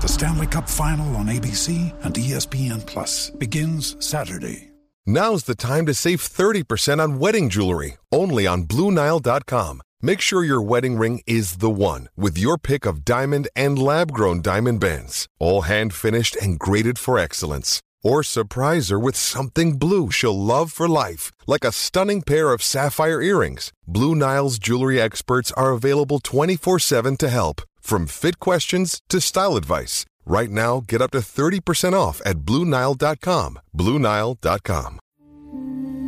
The Stanley Cup Final on ABC and ESPN Plus begins Saturday. Now's the time to save 30% on wedding jewelry, only on BlueNile.com. Make sure your wedding ring is the one with your pick of diamond and lab grown diamond bands, all hand finished and graded for excellence. Or surprise her with something blue she'll love for life, like a stunning pair of sapphire earrings. Blue Nile's jewelry experts are available 24 7 to help, from fit questions to style advice. Right now, get up to 30% off at BlueNile.com. BlueNile.com.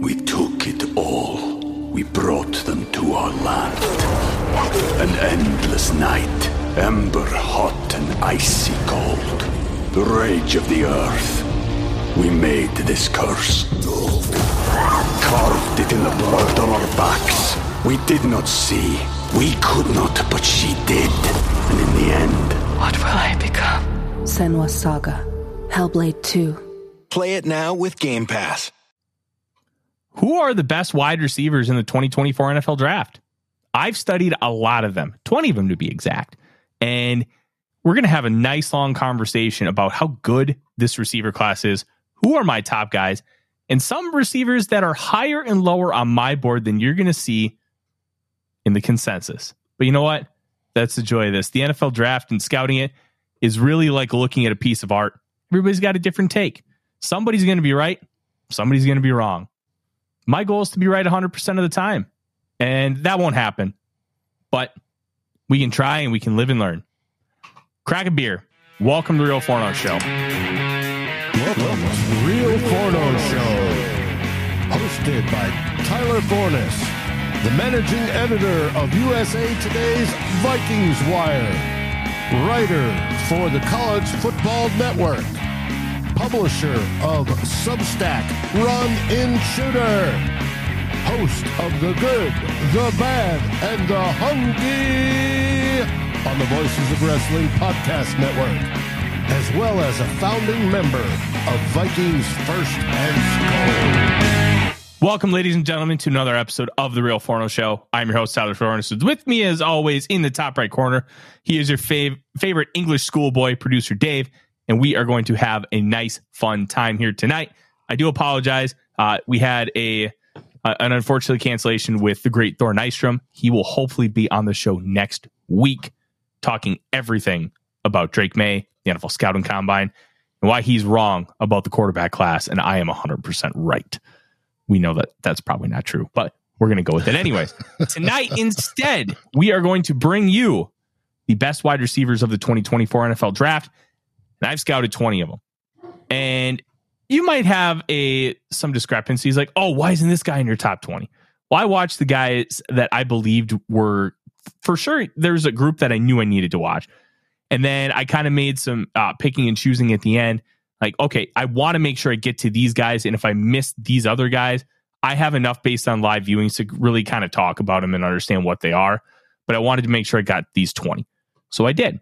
We took it all. We brought them to our land. An endless night, ember hot and icy cold. The rage of the earth. We made this curse. Carved it in the blood on our backs. We did not see. We could not, but she did. And in the end, What will I become? Senua Saga. Hellblade 2. Play it now with Game Pass. Who are the best wide receivers in the 2024 NFL draft? I've studied a lot of them, 20 of them to be exact. And we're going to have a nice long conversation about how good this receiver class is, who are my top guys, and some receivers that are higher and lower on my board than you're going to see in the consensus. But you know what? That's the joy of this. The NFL draft and scouting it is really like looking at a piece of art. Everybody's got a different take. Somebody's going to be right, somebody's going to be wrong. My goal is to be right 100% of the time. And that won't happen. But we can try and we can live and learn. Crack a beer. Welcome to the Real Forno Show. Welcome to the Real Forno Show. Hosted by Tyler Forness, the managing editor of USA Today's Vikings Wire, writer for the College Football Network, publisher of Substack Run In Shooter, host of The Good, The Bad, and The Hungry on the Voices of Wrestling Podcast Network, as well as a founding member of Vikings First and SKOL. Welcome, ladies and gentlemen, to another episode of The Real Forno Show. I'm your host, Tyler Forness. With me, as always, in the top right corner, he is your fav- favorite English schoolboy, producer Dave, and we are going to have a nice, fun time here tonight. I do apologize. Uh, we had a an unfortunate cancellation with the great Thor Nystrom. He will hopefully be on the show next week, talking everything about Drake Maye, the NFL Scouting Combine, and why he's wrong about the quarterback class, and I am 100% right. We know that that's probably not true, but we're going to go with it anyways. Tonight, instead, we are going to bring you the best wide receivers of the 2024 NFL draft. And I've scouted 20 of them. And you might have a some discrepancies like, oh, why isn't this guy in your top 20? Well, I watched the guys that I believed were for sure. There's a group that I knew I needed to watch. And then I kind of made some uh, picking and choosing at the end. Like, okay, I want to make sure I get to these guys. And if I miss these other guys, I have enough based on live viewings to really kind of talk about them and understand what they are. But I wanted to make sure I got these 20. So I did.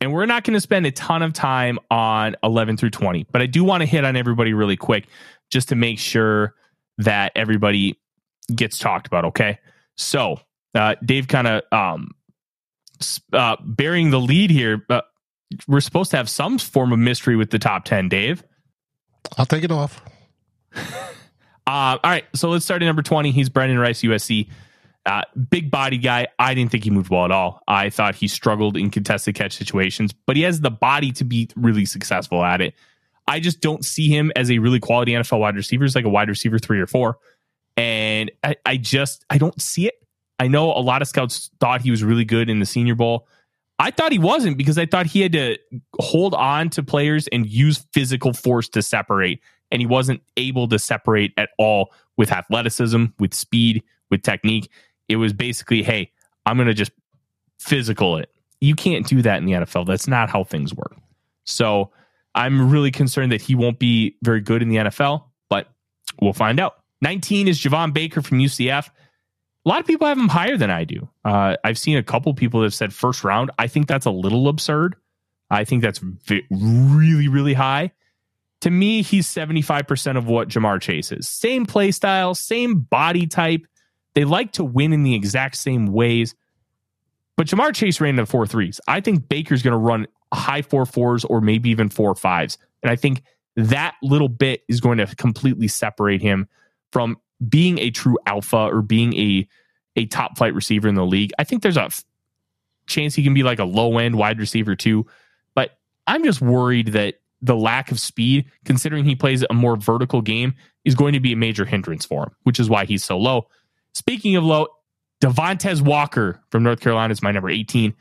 And we're not going to spend a ton of time on 11 through 20, but I do want to hit on everybody really quick just to make sure that everybody gets talked about. Okay. So, uh, Dave kind of um, uh, bearing the lead here. Uh, we're supposed to have some form of mystery with the top 10, Dave. I'll take it off. Uh, all right, so let's start at number 20. He's Brenden Rice, USC. Uh, big body guy. I didn't think he moved well at all. I thought he struggled in contested catch situations, but he has the body to be really successful at it. I just don't see him as a really quality NFL wide receiver. He's like a wide receiver three or four. And I, I just I don't see it. I know a lot of scouts thought he was really good in the senior bowl. I thought he wasn't because I thought he had to hold on to players and use physical force to separate. And he wasn't able to separate at all with athleticism, with speed, with technique. It was basically, hey, I'm going to just physical it. You can't do that in the NFL. That's not how things work. So I'm really concerned that he won't be very good in the NFL, but we'll find out. 19 is Javon Baker from UCF. A lot of people have him higher than I do. Uh, I've seen a couple people that have said first round. I think that's a little absurd. I think that's v- really, really high. To me, he's 75% of what Ja'Marr Chase is. Same play style, same body type. They like to win in the exact same ways. But Ja'Marr Chase ran the four threes. I think Baker's going to run high four fours or maybe even four fives. And I think that little bit is going to completely separate him from being a true alpha or being a a top flight receiver in the league. I think there's a f- chance he can be like a low end wide receiver too. But I'm just worried that the lack of speed, considering he plays a more vertical game, is going to be a major hindrance for him, which is why he's so low. Speaking of low, Devontez Walker from North Carolina is my number 18.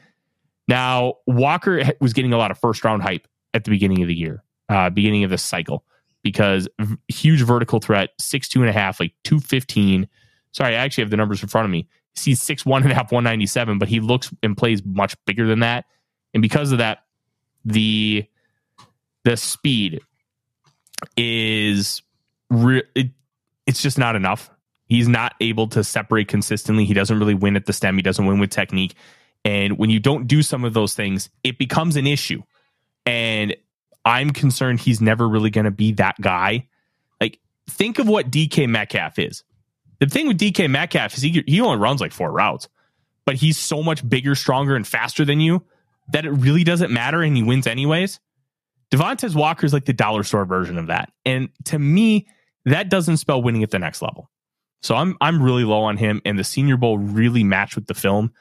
Now, Walker was getting a lot of first round hype at the beginning of the year, uh, beginning of this cycle because huge vertical threat, six two and a half, like two fifteen. Sorry, I actually have the numbers in front of me. He's six one and a half, one ninety seven, but he looks and plays much bigger than that, and because of that, the the speed is re- it, it's just not enough. He's not able to separate consistently. He doesn't really win at the stem. He doesn't win with technique. And when you don't do some of those things, it becomes an issue. And I'm concerned he's never really going to be that guy. Like, think of what DK Metcalf is. The thing with DK Metcalf is he, he only runs like four routes, but he's so much bigger, stronger, and faster than you that it really doesn't matter and he wins anyways. Devontez Walker is like the dollar store version of that. And to me, that doesn't spell winning at the next level. So I'm I'm really low on him, and the Senior Bowl really matched with the film.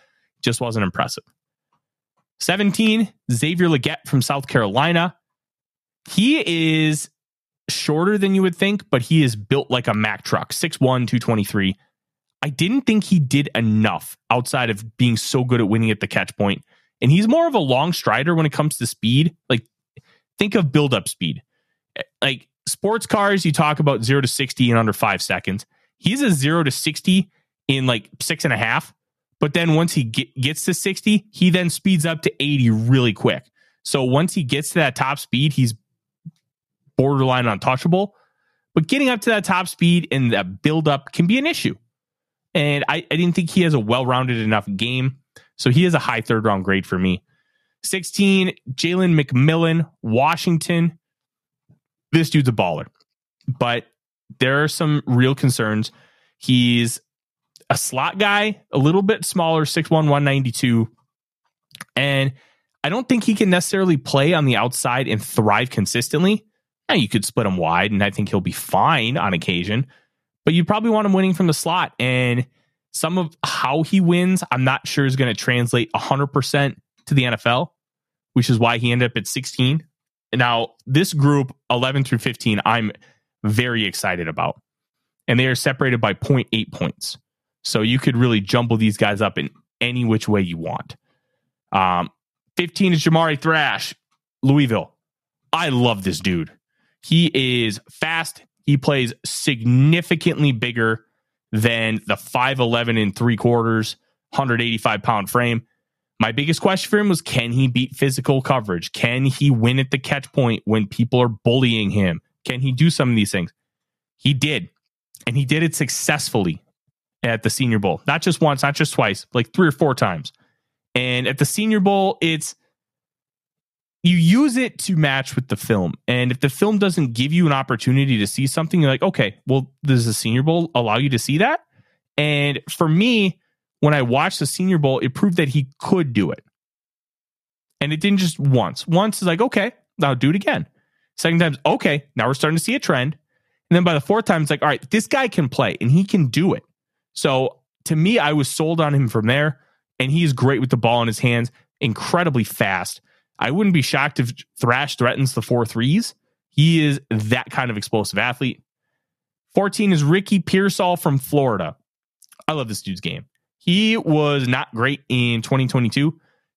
Just wasn't impressive. 17, Xavier Legette from South Carolina. He is shorter than you would think, but he is built like a Mack truck, 6'1, 223. I didn't think he did enough outside of being so good at winning at the catch point. And he's more of a long strider when it comes to speed. Like, think of build up speed. Eh, like, sports cars, you talk about zero to 60 in under five seconds. He's a zero to 60 in like six and a half. But then once he get, gets to 60, he then speeds up to 80 really quick. So once he gets to that top speed, he's borderline untouchable. But getting up to that top speed and that build up can be an issue. And I, I didn't think he has a well rounded enough game. So he is a high third round grade for me. 16, Jalen McMillan, Washington. This dude's a baller. But there are some real concerns. He's a slot guy, a little bit smaller, 6'1, 192. And I don't think he can necessarily play on the outside and thrive consistently. You could split him wide, and I think he'll be fine on occasion, but you probably want him winning from the slot. And some of how he wins, I'm not sure is going to translate 100% to the NFL, which is why he ended up at 16. Now, this group, 11 through 15, I'm very excited about. And they are separated by 0.8 points. So you could really jumble these guys up in any which way you want. Um, 15 is Jamari Thrash, Louisville. I love this dude. He is fast. He plays significantly bigger than the 5'11 and three quarters, 185 pound frame. My biggest question for him was can he beat physical coverage? Can he win at the catch point when people are bullying him? Can he do some of these things? He did. And he did it successfully at the Senior Bowl. Not just once, not just twice, like three or four times. And at the Senior Bowl, it's you use it to match with the film. And if the film doesn't give you an opportunity to see something, you're like, okay, well, does the Senior Bowl allow you to see that? And for me, when I watched the Senior Bowl, it proved that he could do it. And it didn't just once. Once is like, okay, now do it again. Second time's okay, now we're starting to see a trend. And then by the fourth time, it's like, all right, this guy can play and he can do it. So to me, I was sold on him from there. And he is great with the ball in his hands, incredibly fast. I wouldn't be shocked if Thrash threatens the four threes. He is that kind of explosive athlete. 14 is Ricky Pearsall from Florida. I love this dude's game. He was not great in 2022.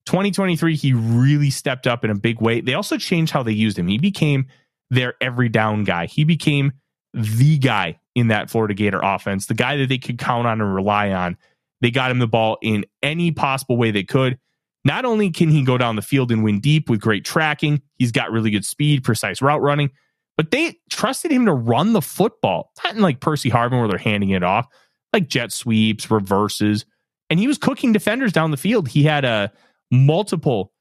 2023, he really stepped up in a big way. They also changed how they used him. He became their every down guy. He became the guy in that Florida Gator offense, the guy that they could count on and rely on. They got him the ball in any possible way they could. Not only can he go down the field and win deep with great tracking, he's got really good speed, precise route running, but they trusted him to run the football, not in like Percy Harvin where they're handing it off, like jet sweeps, reverses. And he was cooking defenders down the field. He had a uh, multiple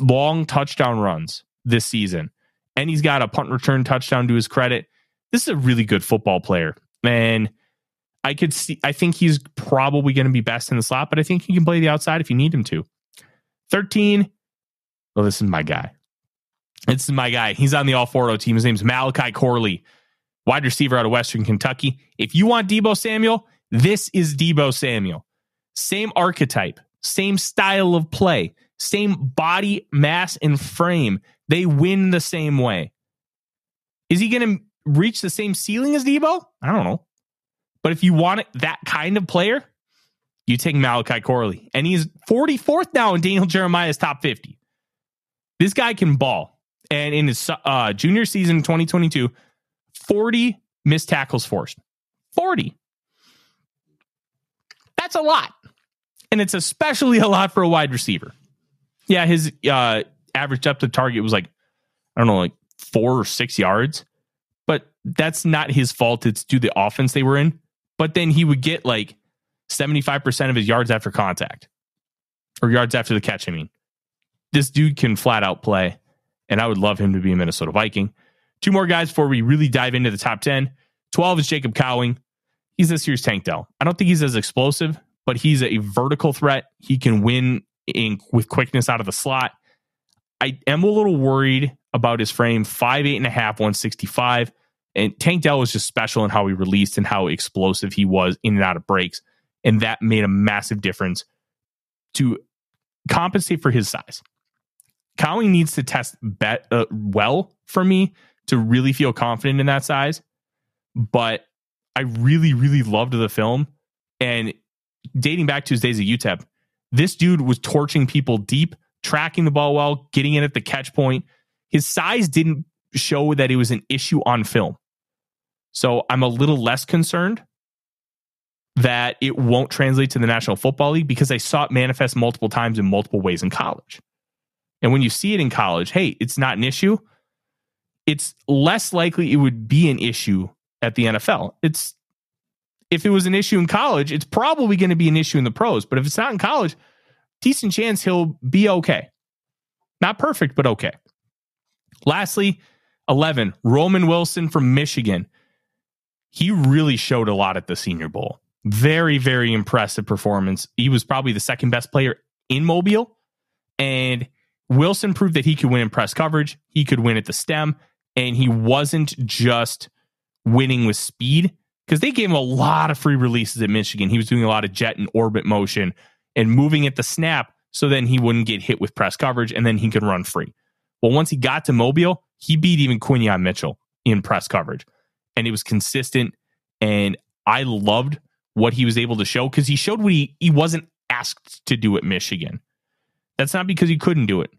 long touchdown runs this season. And he's got a punt return touchdown to his credit. This is a really good football player. And I could see, I think he's probably going to be best in the slot, but I think he can play the outside if you need him to. 13. Well, this is my guy. This is my guy. He's on the All 4 team. His name's Malachi Corley, wide receiver out of Western Kentucky. If you want Deebo Samuel, this is Deebo Samuel. Same archetype, same style of play, same body mass and frame. They win the same way. Is he going to reach the same ceiling as Deebo? I don't know. But if you want that kind of player, you take Malachi Corley. And he's 44th now in Daniel Jeremiah's top 50. This guy can ball. And in his uh, junior season 2022, 40 missed tackles forced. 40. That's a lot. And it's especially a lot for a wide receiver. Yeah, his uh, average depth of target was like, I don't know, like four or six yards. But that's not his fault. It's due to the offense they were in. But then he would get like 75% of his yards after contact or yards after the catch. I mean, this dude can flat out play, and I would love him to be a Minnesota Viking. Two more guys before we really dive into the top 10. 12 is Jacob Cowing. He's this year's Tank Dell. I don't think he's as explosive, but he's a vertical threat. He can win in, with quickness out of the slot. I am a little worried about his frame, five eight and a half, 165. And Tank Dell was just special in how he released and how explosive he was in and out of breaks. And that made a massive difference to compensate for his size. Cowing needs to test bet uh, well for me to really feel confident in that size. But I really, really loved the film. And dating back to his days at UTEP, this dude was torching people deep, tracking the ball well, getting in at the catch point. His size didn't show that it was an issue on film. So I'm a little less concerned that it won't translate to the National Football League because I saw it manifest multiple times in multiple ways in college. And when you see it in college, hey, it's not an issue. It's less likely it would be an issue at the NFL. It's if it was an issue in college, it's probably going to be an issue in the pros. But if it's not in college, decent chance he'll be okay. Not perfect, but okay. Lastly, 11, Roman Wilson from Michigan. He really showed a lot at the Senior Bowl. Very, very impressive performance. He was probably the second best player in Mobile. And Wilson proved that he could win in press coverage, he could win at the stem, and he wasn't just winning with speed because they gave him a lot of free releases at Michigan. He was doing a lot of jet and orbit motion and moving at the snap so then he wouldn't get hit with press coverage and then he could run free. Well, once he got to Mobile, he beat even Quinyon Mitchell in press coverage and it was consistent. And I loved what he was able to show because he showed what he, he wasn't asked to do at Michigan. That's not because he couldn't do it.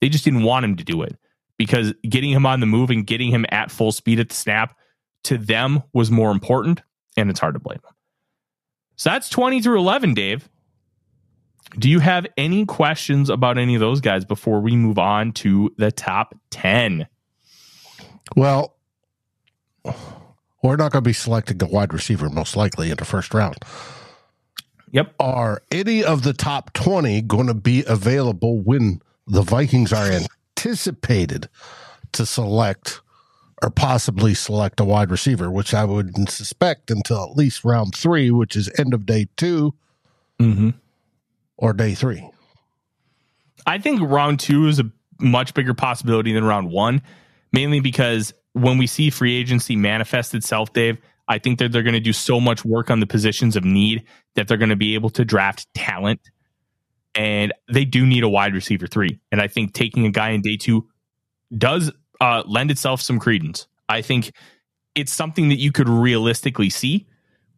They just didn't want him to do it because getting him on the move and getting him at full speed at the snap to them was more important. And it's hard to blame them. So that's 20 through 11, Dave. Do you have any questions about any of those guys before we move on to the top 10? Well, we're not going to be selecting a wide receiver most likely in the first round. Yep. Are any of the top 20 going to be available when the Vikings are anticipated to select or possibly select a wide receiver, which I wouldn't suspect until at least round three, which is end of day 2 mm-hmm. or day three? I think round two is a much bigger possibility than round one, mainly because when we see free agency manifest itself, Dave, I think that they're going to do so much work on the positions of need that they're going to be able to draft talent. And they do need a wide receiver three. And I think taking a guy in day two does uh, lend itself some credence. I think it's something that you could realistically see.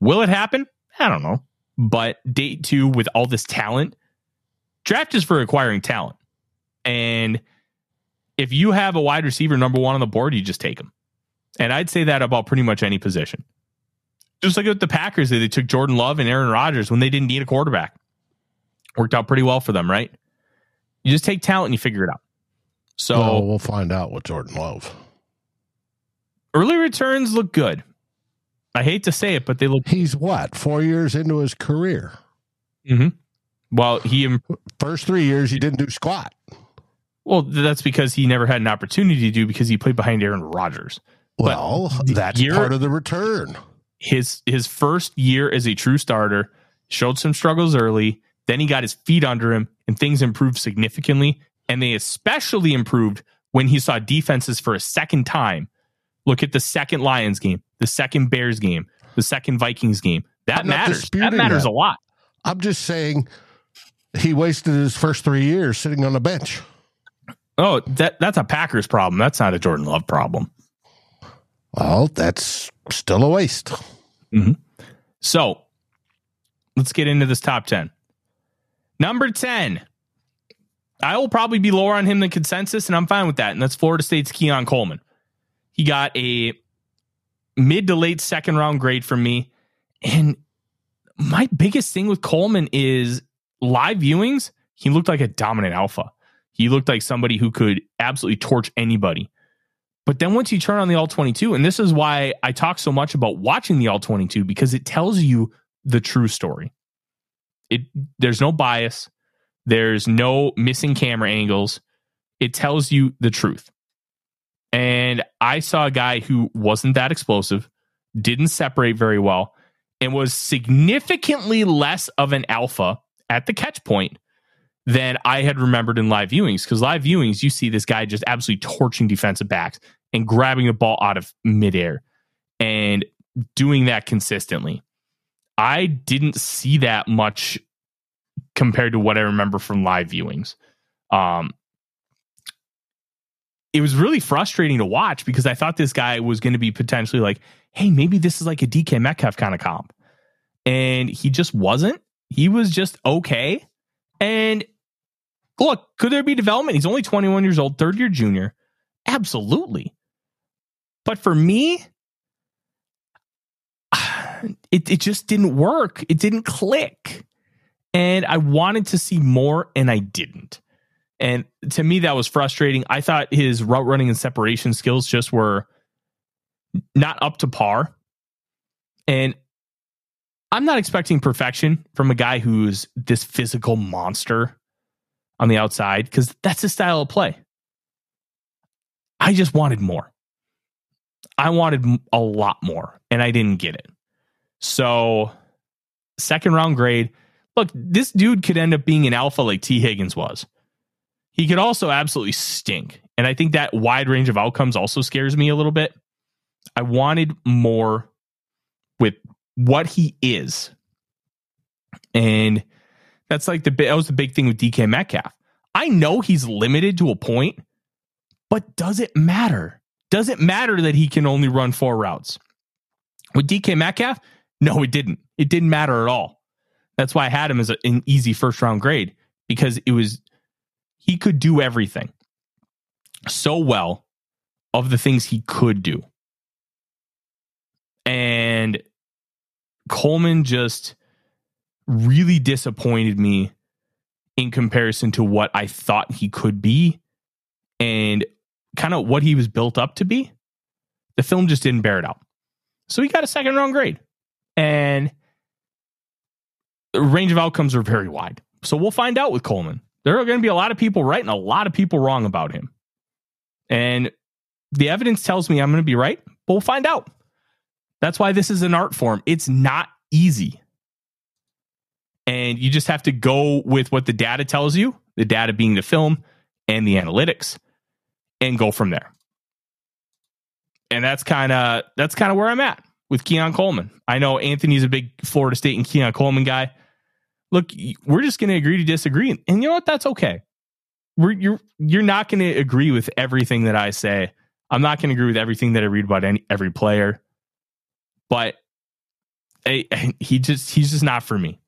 Will it happen? I don't know. But day two with all this talent, draft is for acquiring talent. And if you have a wide receiver number one on the board, you just take him. And I'd say that about pretty much any position. Just like with the Packers, they took Jordan Love and Aaron Rodgers when they didn't need a quarterback. Worked out pretty well for them, right? You just take talent and you figure it out. So well, we'll find out with Jordan Love. Early returns look good. I hate to say it, but they look. He's what four years into his career. Mm-hmm. Well, he first three years he didn't do squat. Well, that's because he never had an opportunity to do because he played behind Aaron Rodgers. Well, that's year, part of the return. His his first year as a true starter showed some struggles early. Then he got his feet under him, and things improved significantly. And they especially improved when he saw defenses for a second time. Look at the second Lions game, the second Bears game, the second Vikings game. That matters. That matters that. a lot. I'm just saying he wasted his first three years sitting on the bench. Oh, that that's a Packers problem. That's not a Jordan Love problem. Well, that's still a waste. Mm-hmm. So let's get into this top 10. Number 10. I will probably be lower on him than consensus, and I'm fine with that. And that's Florida State's Keon Coleman. He got a mid to late second round grade from me. And my biggest thing with Coleman is live viewings, he looked like a dominant alpha. He looked like somebody who could absolutely torch anybody. But then once you turn on the all 22, and this is why I talk so much about watching the all 22 because it tells you the true story. It there's no bias, there's no missing camera angles. It tells you the truth. And I saw a guy who wasn't that explosive, didn't separate very well, and was significantly less of an alpha at the catch point than I had remembered in live viewings. Because live viewings, you see this guy just absolutely torching defensive backs and grabbing the ball out of midair and doing that consistently. I didn't see that much compared to what I remember from live viewings. Um, it was really frustrating to watch because I thought this guy was going to be potentially like, hey, maybe this is like a DK Metcalf kind of comp. And he just wasn't. He was just okay. And look, could there be development? He's only 21 years old, third year junior. Absolutely. But for me, it, it just didn't work. It didn't click. And I wanted to see more, and I didn't. And to me, that was frustrating. I thought his route running and separation skills just were not up to par. And I'm not expecting perfection from a guy who's this physical monster on the outside because that's his style of play. I just wanted more. I wanted a lot more and I didn't get it. So, second round grade. Look, this dude could end up being an alpha like Tee Higgins was. He could also absolutely stink. And I think that wide range of outcomes also scares me a little bit. I wanted more with what he is. And that's like the that was the big thing with DK Metcalf. I know he's limited to a point, but does it matter? Does it matter that he can only run four routes? With DK Metcalf, no, it didn't. It didn't matter at all. That's why I had him as a, an easy first round grade because it was he could do everything so well of the things he could do. And Coleman just really disappointed me in comparison to what I thought he could be and kind of what he was built up to be. The film just didn't bear it out. So he got a second round grade. And the range of outcomes are very wide. So we'll find out with Coleman. There are going to be a lot of people right and a lot of people wrong about him. And the evidence tells me I'm going to be right, but we'll find out. That's why this is an art form. It's not easy. And you just have to go with what the data tells you, the data being the film and the analytics, and go from there. And that's kind of that's kind of where I'm at with Keon Coleman. I know Anthony's a big Florida State and Keon Coleman guy. Look, we're just going to agree to disagree, and you know what? That's okay. We're, you're you're not going to agree with everything that I say. I'm not going to agree with everything that I read about any every player, but I, he just he's just not for me.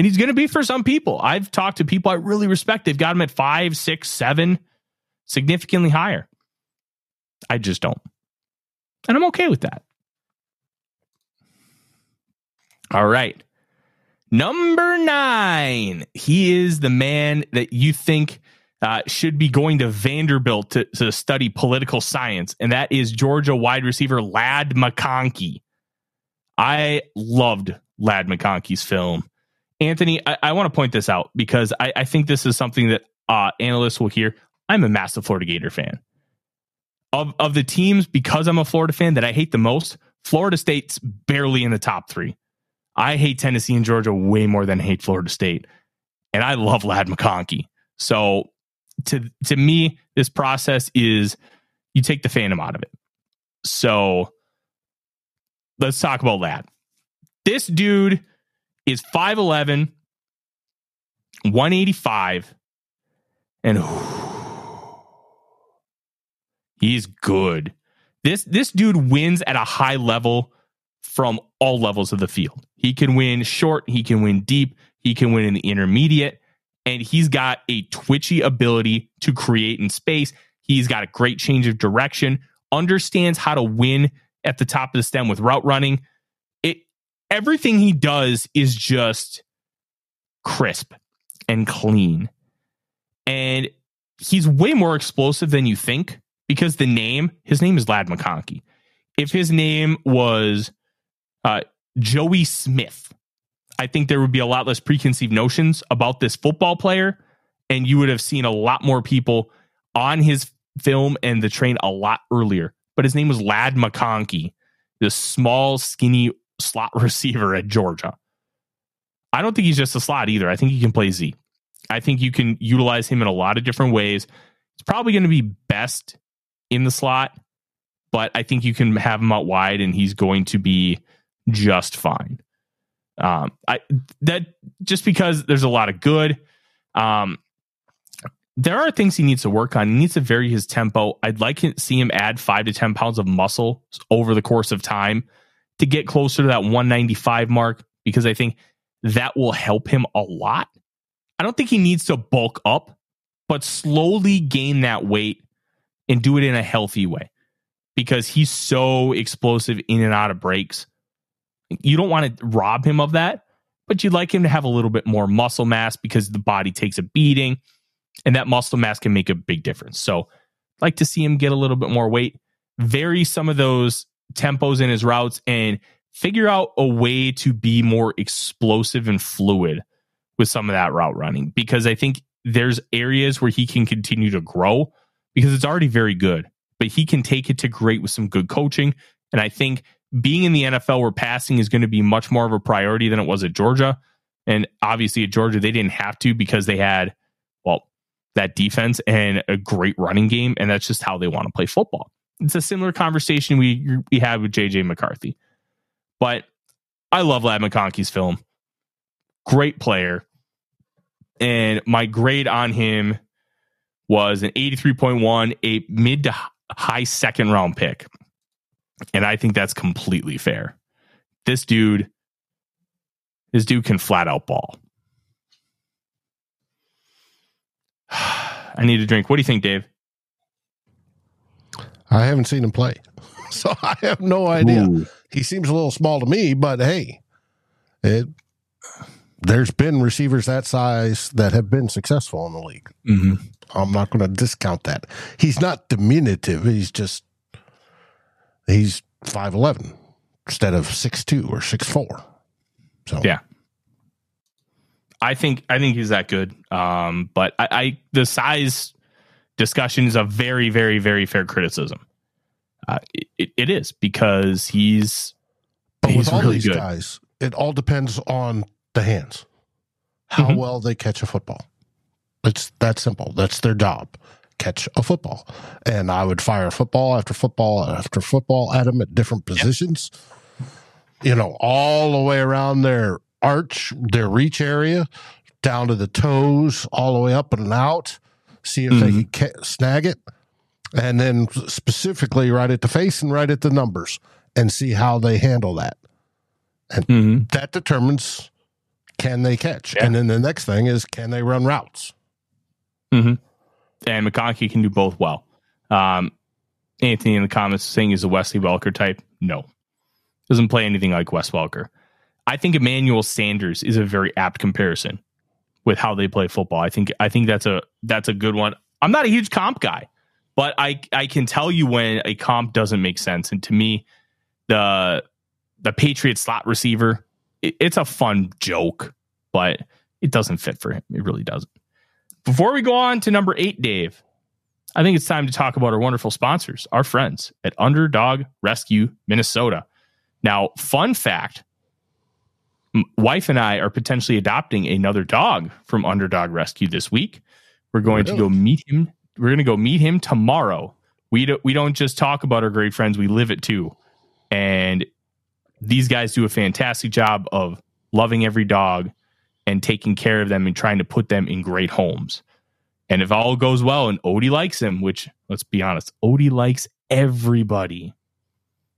And he's going to be for some people. I've talked to people I really respect. They've got him at five, six, seven, significantly higher. I just don't. And I'm okay with that. All right. Number nine. He is the man that you think uh, should be going to Vanderbilt to, to study political science, and that is Georgia wide receiver Ladd McConkey. I loved Ladd McConkey's film. Anthony, I, I want to point this out because I, I think this is something that uh, analysts will hear. I'm a massive Florida Gator fan. Of of the teams, because I'm a Florida fan that I hate the most, Florida State's barely in the top three. I hate Tennessee and Georgia way more than I hate Florida State. And I love Ladd McConkey. So to to me, this process is you take the phantom out of it. So let's talk about that. This dude is 5'11, 185, and he's good. This this dude wins at a high level from all levels of the field. He can win short, he can win deep, he can win in the intermediate, and he's got a twitchy ability to create in space. He's got a great change of direction, understands how to win at the top of the stem with route running. Everything he does is just crisp and clean. And he's way more explosive than you think because the name, his name is Ladd McConkey. If his name was uh, Joey Smith, I think there would be a lot less preconceived notions about this football player, and you would have seen a lot more people on his film and the train a lot earlier. But his name was Ladd McConkey, this small, skinny slot receiver at Georgia. I don't think he's just a slot either. I think he can play Z. I think you can utilize him in a lot of different ways. It's probably going to be best in the slot, but I think you can have him out wide and he's going to be just fine. Um, I that just because there's a lot of good. Um, there are things he needs to work on. He needs to vary his tempo. I'd like to see him add five to ten pounds of muscle over the course of time to get closer to that 195 mark because I think that will help him a lot. I don't think he needs to bulk up, but slowly gain that weight and do it in a healthy way because he's so explosive in and out of breaks you don't want to rob him of that, but you'd like him to have a little bit more muscle mass because the body takes a beating and that muscle mass can make a big difference. So, like to see him get a little bit more weight, vary some of those tempos in his routes and figure out a way to be more explosive and fluid with some of that route running because I think there's areas where he can continue to grow because it's already very good, but he can take it to great with some good coaching. And I think being in the NFL where passing is going to be much more of a priority than it was at Georgia. And obviously at Georgia, they didn't have to because they had, well, that defense and a great running game. And that's just how they want to play football. It's a similar conversation we we had with JJ McCarthy. But I love Ladd McConkey's film. Great player. And my grade on him was an 83.1, a mid to high second round pick. And I think that's completely fair. This dude, this dude can flat out ball. I need a drink. What do you think, Dave? I haven't seen him play, so I have no idea. Ooh. He seems a little small to me, but hey, it there's been receivers that size that have been successful in the league. Mm-hmm. I'm not going to discount that. He's not diminutive. He's just he's 5'11 instead of six two or six four. So, yeah. I think I think he's that good. Um, but I, I the size discussion is a very very very fair criticism. Uh, it, it is because he's but he's with all really these good. guys, it all depends on the hands, how mm-hmm. well they catch a football. It's that simple. That's their job catch a football. And I would fire football after football after football at them at different positions, yep. you know, all the way around their arch, their reach area, down to the toes, all the way up and out, see if mm-hmm. they can snag it. and then specifically right at the face and right at the numbers and see how they handle that. And Mm-hmm. that determines can they catch. Yeah. And then the next thing is can they run routes? and McConkey can do both well. Um, Anthony in the comments saying he's a Wesley Welker type. No, doesn't play anything like Wes Welker. I think Emmanuel Sanders is a very apt comparison with how they play football. I think I think that's a that's a good one. I'm not a huge comp guy, but I I can tell you when a comp doesn't make sense. And to me, the the Patriot slot receiver, it, it's a fun joke, but it doesn't fit for him. It really doesn't. Before we go on to number eight, Dave, I think it's time to talk about our wonderful sponsors, our friends at Underdog Rescue Minnesota. Now, fun fact wife and I are potentially adopting another dog from Underdog Rescue this week. We're going to go meet him. We're going to go meet him tomorrow. We don't, we don't just talk about our great friends, we live it too. And these guys do a fantastic job of loving every dog and taking care of them and trying to put them in great homes. And if all goes well and Odie likes him, which let's be honest, Odie likes everybody,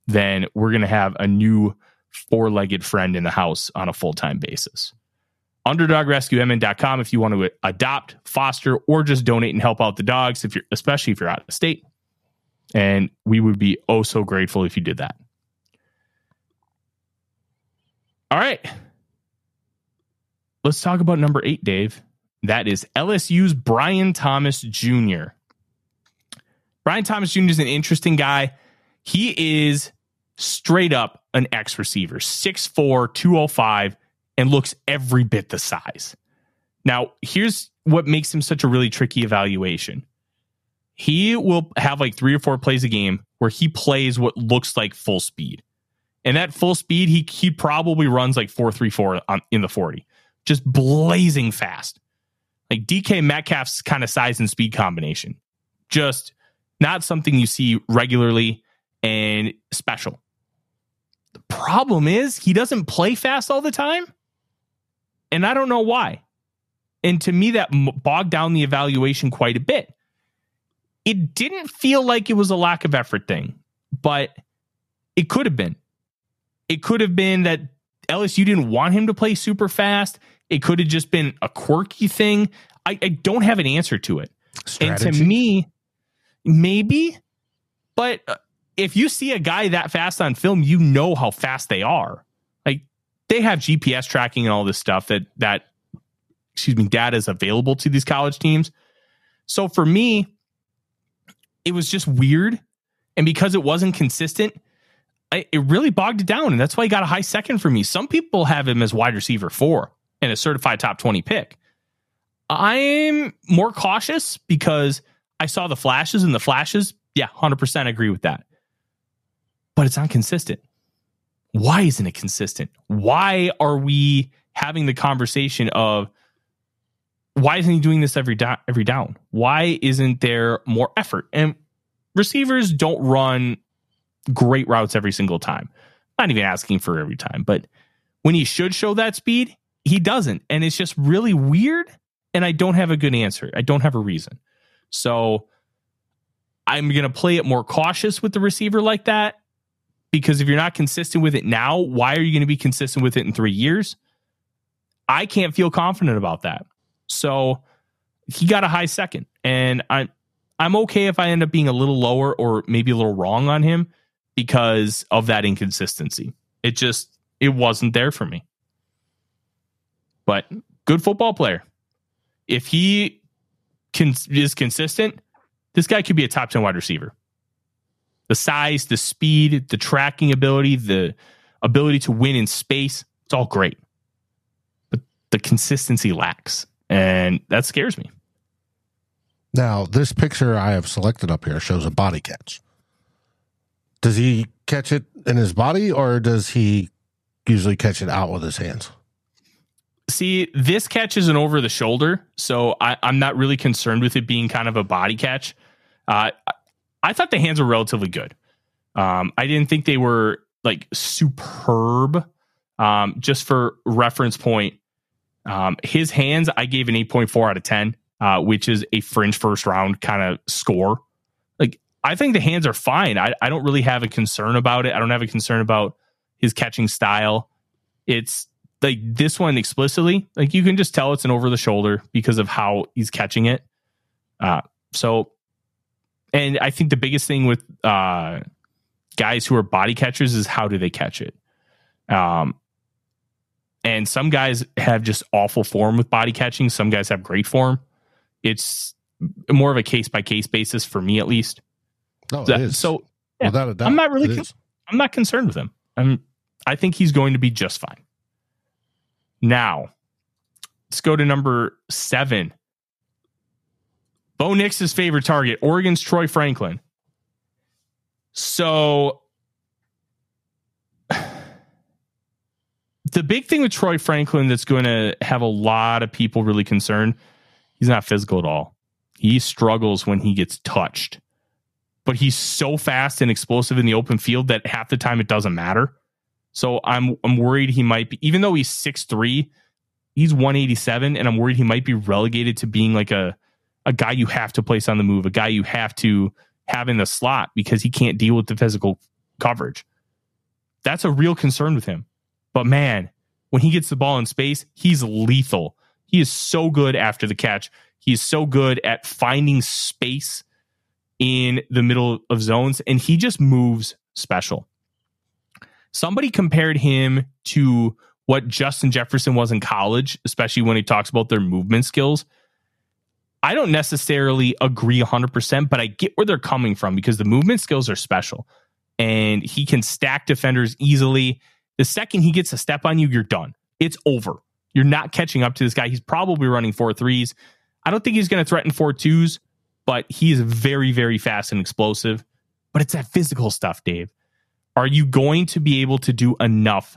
then we're going to have a new four legged friend in the house on a full time basis. UnderdogRescueMN.com if you want to adopt, foster, or just donate and help out the dogs, if you're especially if you're out of state. And we would be oh so grateful if you did that. All right. Let's talk about number eight, Dave. That is LSU's Brian Thomas Jr. Brian Thomas Jr. is an interesting guy. He is straight up an X receiver, 6'4, 205, and looks every bit the size. Now, here's what makes him such a really tricky evaluation. He will have like three or four plays a game where he plays what looks like full speed. And that full speed, he he probably runs like 434 on, in the 40, just blazing fast. Like DK Metcalf's kind of size and speed combination. Just not something you see regularly and special. The problem is he doesn't play fast all the time. And I don't know why. And to me, that bogged down the evaluation quite a bit. It didn't feel like it was a lack of effort thing, but it could have been. It could have been that LSU didn't want him to play super fast. It could have just been a quirky thing. I, I don't have an answer to it. And to me, maybe, but uh, if you see a guy that fast on film, you know how fast they are. Like they have GPS tracking and all this stuff that that excuse me, data is available to these college teams. So for me, it was just weird, and because it wasn't consistent, I, it really bogged it down, and that's why he got a high second for me. Some people have him as wide receiver four and a certified top twenty pick. I'm more cautious because I saw the flashes and the flashes. Yeah, 100% agree with that. But it's not consistent. Why isn't it consistent? Why are we having the conversation of why isn't he doing this every down, every down? Why isn't there more effort? And receivers don't run great routes every single time. Not even asking for every time, but when he should show that speed, he doesn't. And it's just really weird. And I don't have a good answer. I don't have a reason. So I'm going to play it more cautious with the receiver like that because if you're not consistent with it now, why are you going to be consistent with it in three years? I can't feel confident about that. So he got a high second, and I'm I'm okay if I end up being a little lower or maybe a little wrong on him because of that inconsistency. It just it wasn't there for me. But good football player. If he can is consistent, this guy could be a top 10 wide receiver. The size, the speed, the tracking ability, the ability to win in space, it's all great. But the consistency lacks. And that scares me. Now, this picture I have selected up here shows a body catch. Does he catch it in his body or does he usually catch it out with his hands? See, this catch is an over the shoulder, so I, I'm not really concerned with it being kind of a body catch. Uh, I- thought the hands were relatively good. Um, I didn't think they were like superb. Um, just for reference point, um, his hands I gave an 8.4 out of 10, uh, which is a fringe first round kind of score. Like I think the hands are fine. I, I don't really have a concern about it. I don't have a concern about his catching style. It's like this one explicitly, like you can just tell it's an over the shoulder because of how he's catching it. Uh, so, and I think the biggest thing with uh, guys who are body catchers is how do they catch it? Um, and some guys have just awful form with body catching. Some guys have great form. It's more of a case by case basis for me, at least. No, is. So yeah, Without a doubt. I'm not really. con- I'm not concerned with him. I'm. I think he's going to be just fine. Now, let's go to number seven. Bo Nix's favorite target, Oregon's Troy Franklin. So, the big thing with Troy Franklin that's going to have a lot of people really concerned, he's not physical at all. He struggles when he gets touched but he's so fast and explosive in the open field that half the time it doesn't matter. So I'm I'm worried he might be even though he's 6'3, he's 187 and I'm worried he might be relegated to being like a a guy you have to place on the move, a guy you have to have in the slot because he can't deal with the physical coverage. That's a real concern with him. But man, when he gets the ball in space, he's lethal. He is so good after the catch. He is so good at finding space in the middle of zones and he just moves special. Somebody compared him to what Justin Jefferson was in college, especially when he talks about their movement skills. I don't necessarily agree 100%, but I get where they're coming from because the movement skills are special and he can stack defenders easily. The second he gets a step on you, you're done. It's over. You're not catching up to this guy. He's probably running four threes. I don't think he's going to threaten four twos, but he is very, very fast and explosive. But it's that physical stuff, Dave. Are you going to be able to do enough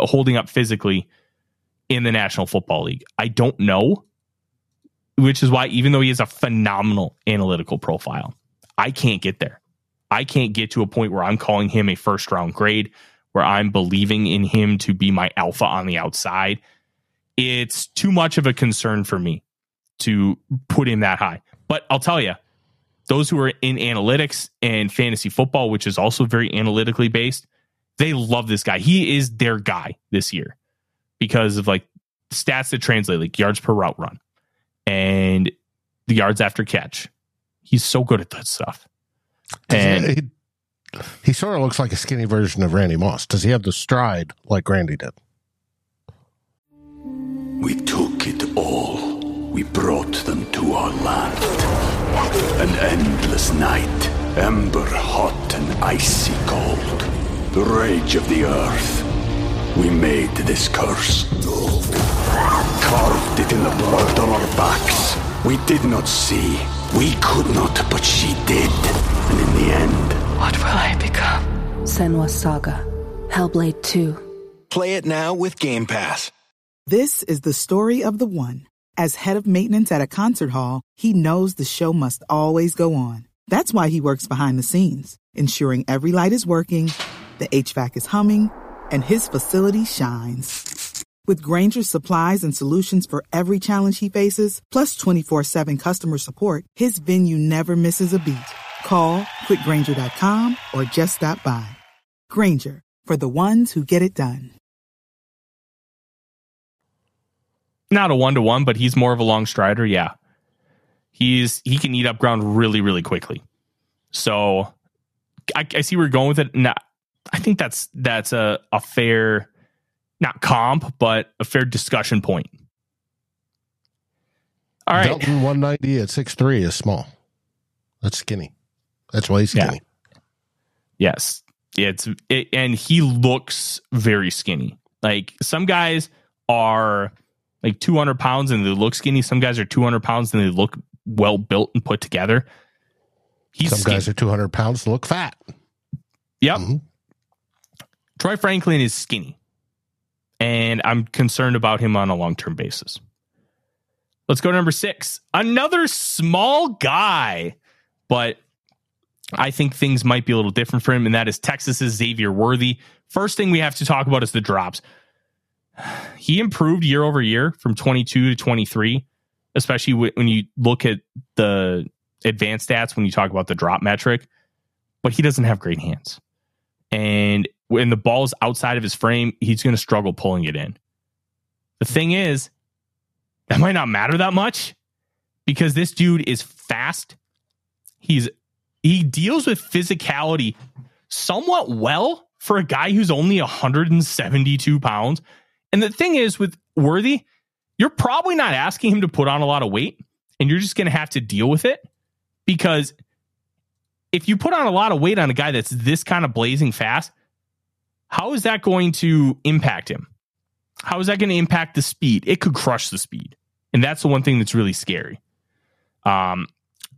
holding up physically in the National Football League? I don't know, which is why, even though he has a phenomenal analytical profile, I can't get there. I can't get to a point where I'm calling him a first round grade, where I'm believing in him to be my alpha on the outside. It's too much of a concern for me to put him that high. But I'll tell you, those who are in analytics and fantasy football, which is also very analytically based, they love this guy. He is their guy this year because of like stats that translate, like yards per route run and the yards after catch. He's so good at that stuff. And he, he sort of looks like a skinny version of Randy Moss. Does he have the stride like Randy did? We took it all. We brought them to our land. An endless night, ember hot and icy cold. The rage of the earth. We made this curse. Carved it in the blood on our backs. We did not see. We could not, but she did. And in the end, What will I become? Senua Saga. Hellblade 2. Play it now with Game Pass. This is the story of the one. As head of maintenance at a concert hall, he knows the show must always go on. That's why he works behind the scenes, ensuring every light is working, the HVAC is humming, and his facility shines. With Grainger's supplies and solutions for every challenge he faces, plus 24 7 customer support, his venue never misses a beat. Call click grainger.com or just stop by. Grainger, for the ones who get it done. not a one to one, but he's more of a long strider. Yeah, he's he can eat up ground really, really quickly. So I, I see where you're going with it. Now, I think that's that's a a fair, not comp, but a fair discussion point. All right, Delton 190 at 6'3 is small. That's skinny. That's why he's Yeah. skinny. Yes. It's it, and he looks very skinny. Like some guys are like 200 pounds and they look skinny. Some guys are 200 pounds and they look well built and put together. He's Some skinny. guys are 200 pounds and look fat. Yep. Mhm. Troy Franklin is skinny. And I'm concerned about him on a long term basis. Let's go to number six. Another small guy, but I think things might be a little different for him, and that is Texas's Xavier Worthy. First thing we have to talk about is the drops. He improved year over year from 22 to 23, especially when you look at the advanced stats when you talk about the drop metric but he doesn't have great hands. And when the ball's outside of his frame, he's going to struggle pulling it in. The thing is, that might not matter that much because this dude is fast. He's he deals with physicality somewhat well for a guy who's only 172 pounds. And the thing is with Worthy, you're probably not asking him to put on a lot of weight and you're just going to have to deal with it because if you put on a lot of weight on a guy that's this kind of blazing fast, how is that going to impact him? How is that going to impact the speed? It could crush the speed. And that's the one thing that's really scary. Um,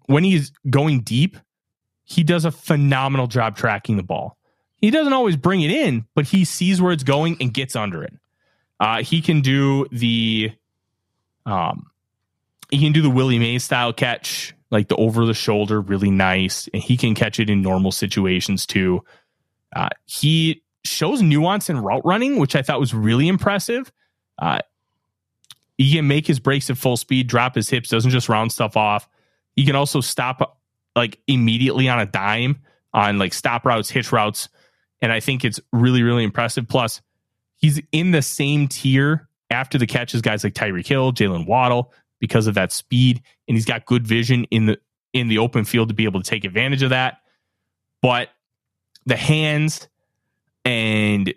when he's going deep, he does a phenomenal job tracking the ball. He doesn't always bring it in, but he sees where it's going and gets under it. Uh, he can do the um, he can do the Willie Mays style catch, like the over the shoulder, really nice, and he can catch it in normal situations too. Uh, he shows nuance in route running, which I thought was really impressive. Uh, he can make his breaks at full speed, drop his hips, doesn't just round stuff off. He can also stop like immediately on a dime on like stop routes, hitch routes. And I think it's really, really impressive. Plus, he's in the same tier after the catches, guys like Tyreek Hill, Jaylen Waddle, because of that speed. And he's got good vision in the in the open field to be able to take advantage of that. But the hands and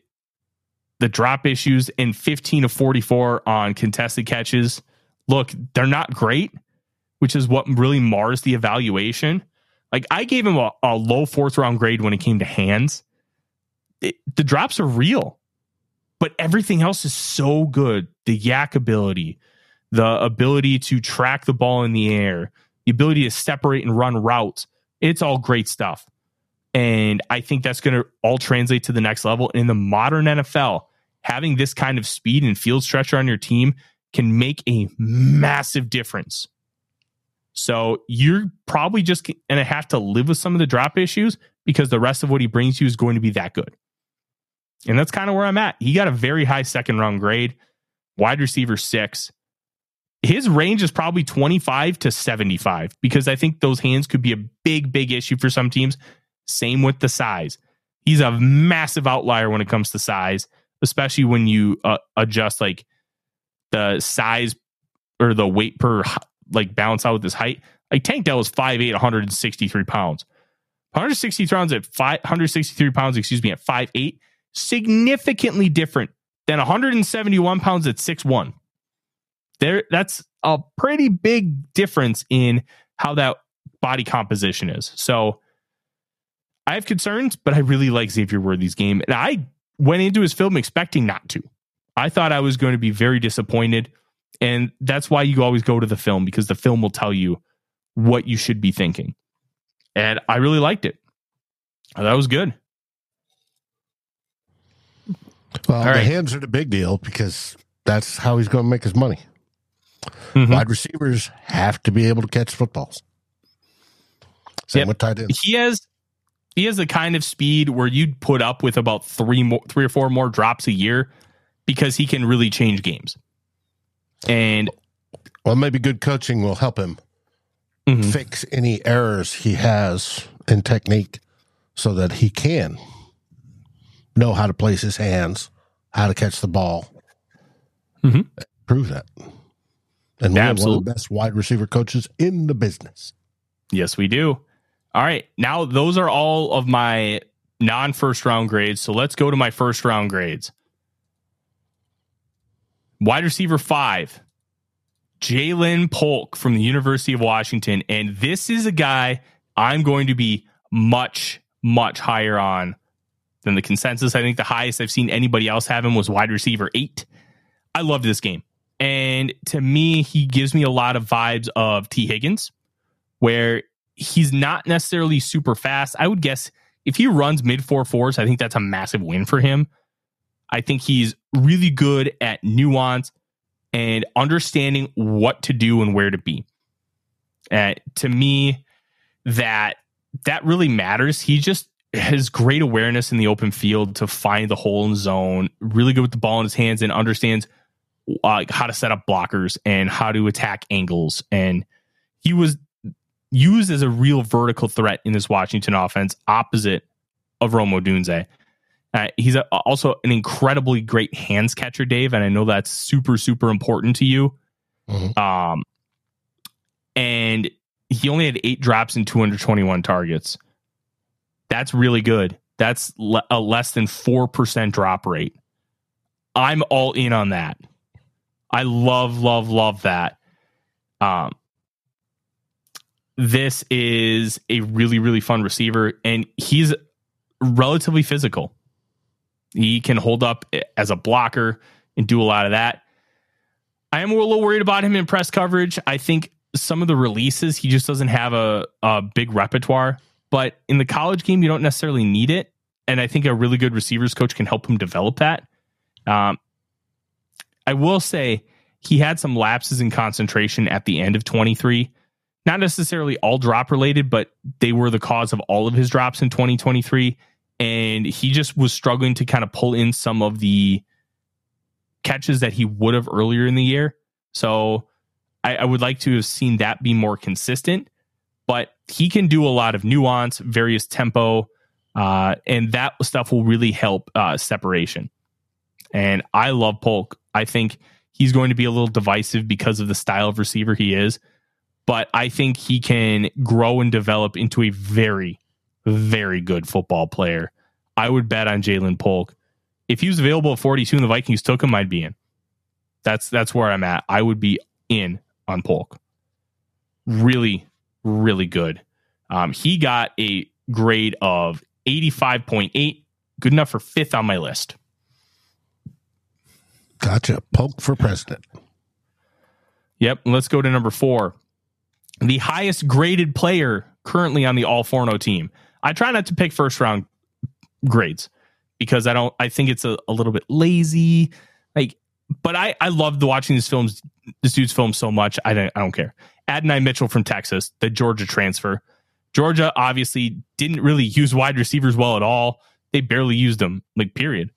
the drop issues and 15 of 44 on contested catches. Look, they're not great, which is what really mars the evaluation. Like I gave him a, a low fourth round grade when it came to hands. It, the drops are real, but everything else is so good. The YAC ability, the ability to track the ball in the air, the ability to separate and run routes. It's all great stuff. And I think that's going to all translate to the next level. In the modern NFL, having this kind of speed and field stretcher on your team can make a massive difference. So you're probably just going to have to live with some of the drop issues because the rest of what he brings you is going to be that good. And that's kind of where I'm at. He got a very high second round grade, wide receiver six. His range is probably 25 to 75 because I think those hands could be a big, big issue for some teams. Same with the size. He's a massive outlier when it comes to size, especially when you uh, adjust like the size or the weight per like balance out with his height. Like Tank Dell is 5'8, 163 pounds. 160 pounds at 563 pounds, excuse me, at 5'8, significantly different than 171 pounds at 6'1. There, that's a pretty big difference in how that body composition is. So I have concerns, but I really like Xavier Worthy's game. And I went into his film expecting not to. I thought I was going to be very disappointed. And that's why you always go to the film because the film will tell you what you should be thinking. And I really liked it. That was good. Well, All the right. hands are the big deal because that's how he's going to make his money. Mm-hmm. Wide receivers have to be able to catch footballs. Same yep. with tight ends. He has he has the kind of speed where you'd put up with about three more three or four more drops a year because he can really change games. And well, maybe good coaching will help him mm-hmm. fix any errors he has in technique so that he can know how to place his hands, how to catch the ball. Mm-hmm. Prove that. And we have one of the best wide receiver coaches in the business. Yes, we do. All right. Now, those are all of my non first round grades. So let's go to my first round grades. Wide receiver five, Ja'Lynn Polk from the University of Washington. And this is a guy I'm going to be much, much higher on than the consensus. I think the highest I've seen anybody else have him was wide receiver eight. I love this game. And to me, he gives me a lot of vibes of Tee Higgins, where he's not necessarily super fast. I would guess if he runs mid four fours, I think that's a massive win for him. I think he's really good at nuance and understanding what to do and where to be. Uh, to me, that that really matters. He just has great awareness in the open field to find the hole in zone. Really good with the ball in his hands and understands uh, how to set up blockers and how to attack angles. And he was used as a real vertical threat in this Washington offense, opposite of Rome Odunze. Uh, he's a, also an incredibly great hands catcher, Dave, and I know that's super super important to you. Mm-hmm. Um, and he only had eight drops and 221 targets. That's really good. That's le- a less than 4% drop rate. I'm all in on that. I love, love, love that. Um, this is a really, really fun receiver, and he's relatively physical. He can hold up as a blocker and do a lot of that. I am a little worried about him in press coverage. I think some of the releases, he just doesn't have a, a big repertoire. But in the college game, you don't necessarily need it. And I think a really good receivers coach can help him develop that. Um, I will say he had some lapses in concentration at the end of 23. Not necessarily all drop related, but they were the cause of all of his drops in 2023. And he just was struggling to kind of pull in some of the catches that he would have earlier in the year. So I, I would like to have seen that be more consistent, but he can do a lot of nuance, various tempo, uh, and that stuff will really help uh, separation. And I love Polk. I think he's going to be a little divisive because of the style of receiver he is, but I think he can grow and develop into a very, very good football player. I would bet on Ja'Lynn Polk. If he was available at 42 and the Vikings took him, I'd be in. That's that's where I'm at. I would be in on Polk. Really, really good. Um, he got a grade of 85.8, good enough for fifth on my list. Gotcha. Polk for president. Yep. Let's go to number four. The highest graded player currently on the All Forno team. I try not to pick first round grades because I don't, I think it's a, a little bit lazy. Like, but I, I loved watching these films this dude's film so much. I don't I don't care. Adonai Mitchell from Texas, the Georgia transfer. Georgia obviously didn't really use wide receivers well at all. They barely used them, like period.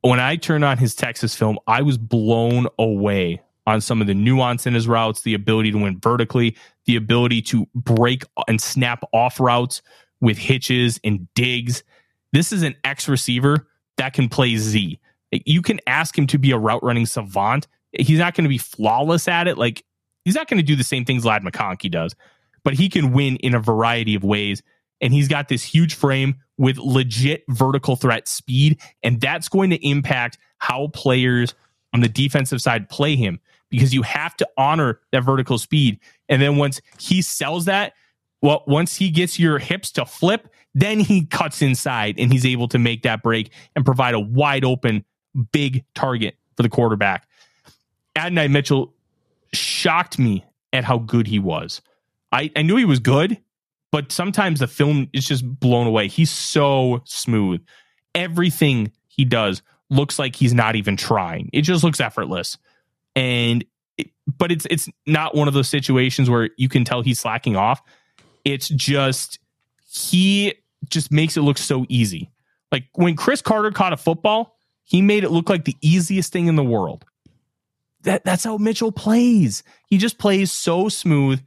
When I turned on his Texas film, I was blown away on some of the nuance in his routes, the ability to win vertically, the ability to break and snap off routes with hitches and digs. This is an X receiver that can play Z. You can ask him to be a route running savant he's not going to be flawless at it. Like he's not going to do the same things Ladd McConkey does, but he can win in a variety of ways. And he's got this huge frame with legit vertical threat speed, and that's going to impact how players on the defensive side play him because you have to honor that vertical speed. And then once he sells that, well, once he gets your hips to flip, then he cuts inside and he's able to make that break and provide a wide open, big target for the quarterback. Adonai Mitchell shocked me at how good he was. I, I knew he was good, but sometimes the film is just blown away. He's so smooth. Everything he does looks like he's not even trying. It just looks effortless. And but it's it's not one of those situations where you can tell he's slacking off. It's just he just makes it look so easy. Like when Cris Carter caught a football, he made it look like the easiest thing in the world that that's how Mitchell plays. He just plays so smooth.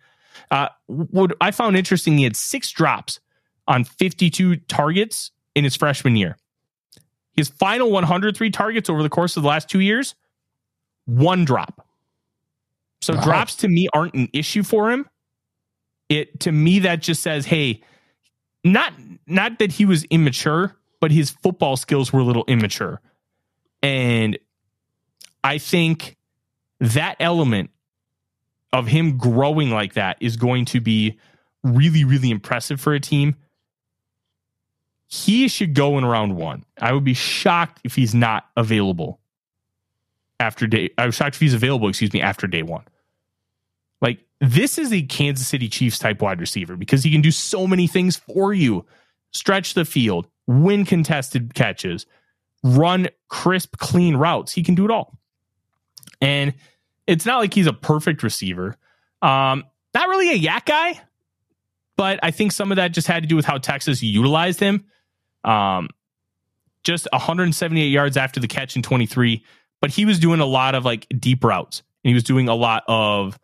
Uh, what I found interesting, he had six drops on 52 targets in his freshman year. His final 103 targets over the course of the last two years, one drop. So wow. drops to me aren't an issue for him. It to me that just says, hey, not not that he was immature, but his football skills were a little immature. And I think that element of him growing like that is going to be really, really impressive for a team. He should go in round one. I would be shocked if he's not available after day. I was shocked if he's available, excuse me, after day one. Like, this is a Kansas City Chiefs type wide receiver because he can do so many things for you stretch the field, win contested catches, run crisp, clean routes. He can do it all. And it's not like he's a perfect receiver. Um, not really a YAC guy, but I think some of that just had to do with how Texas utilized him. Um, just 178 yards after the catch in 23, but he was doing a lot of like deep routes and he was doing a lot of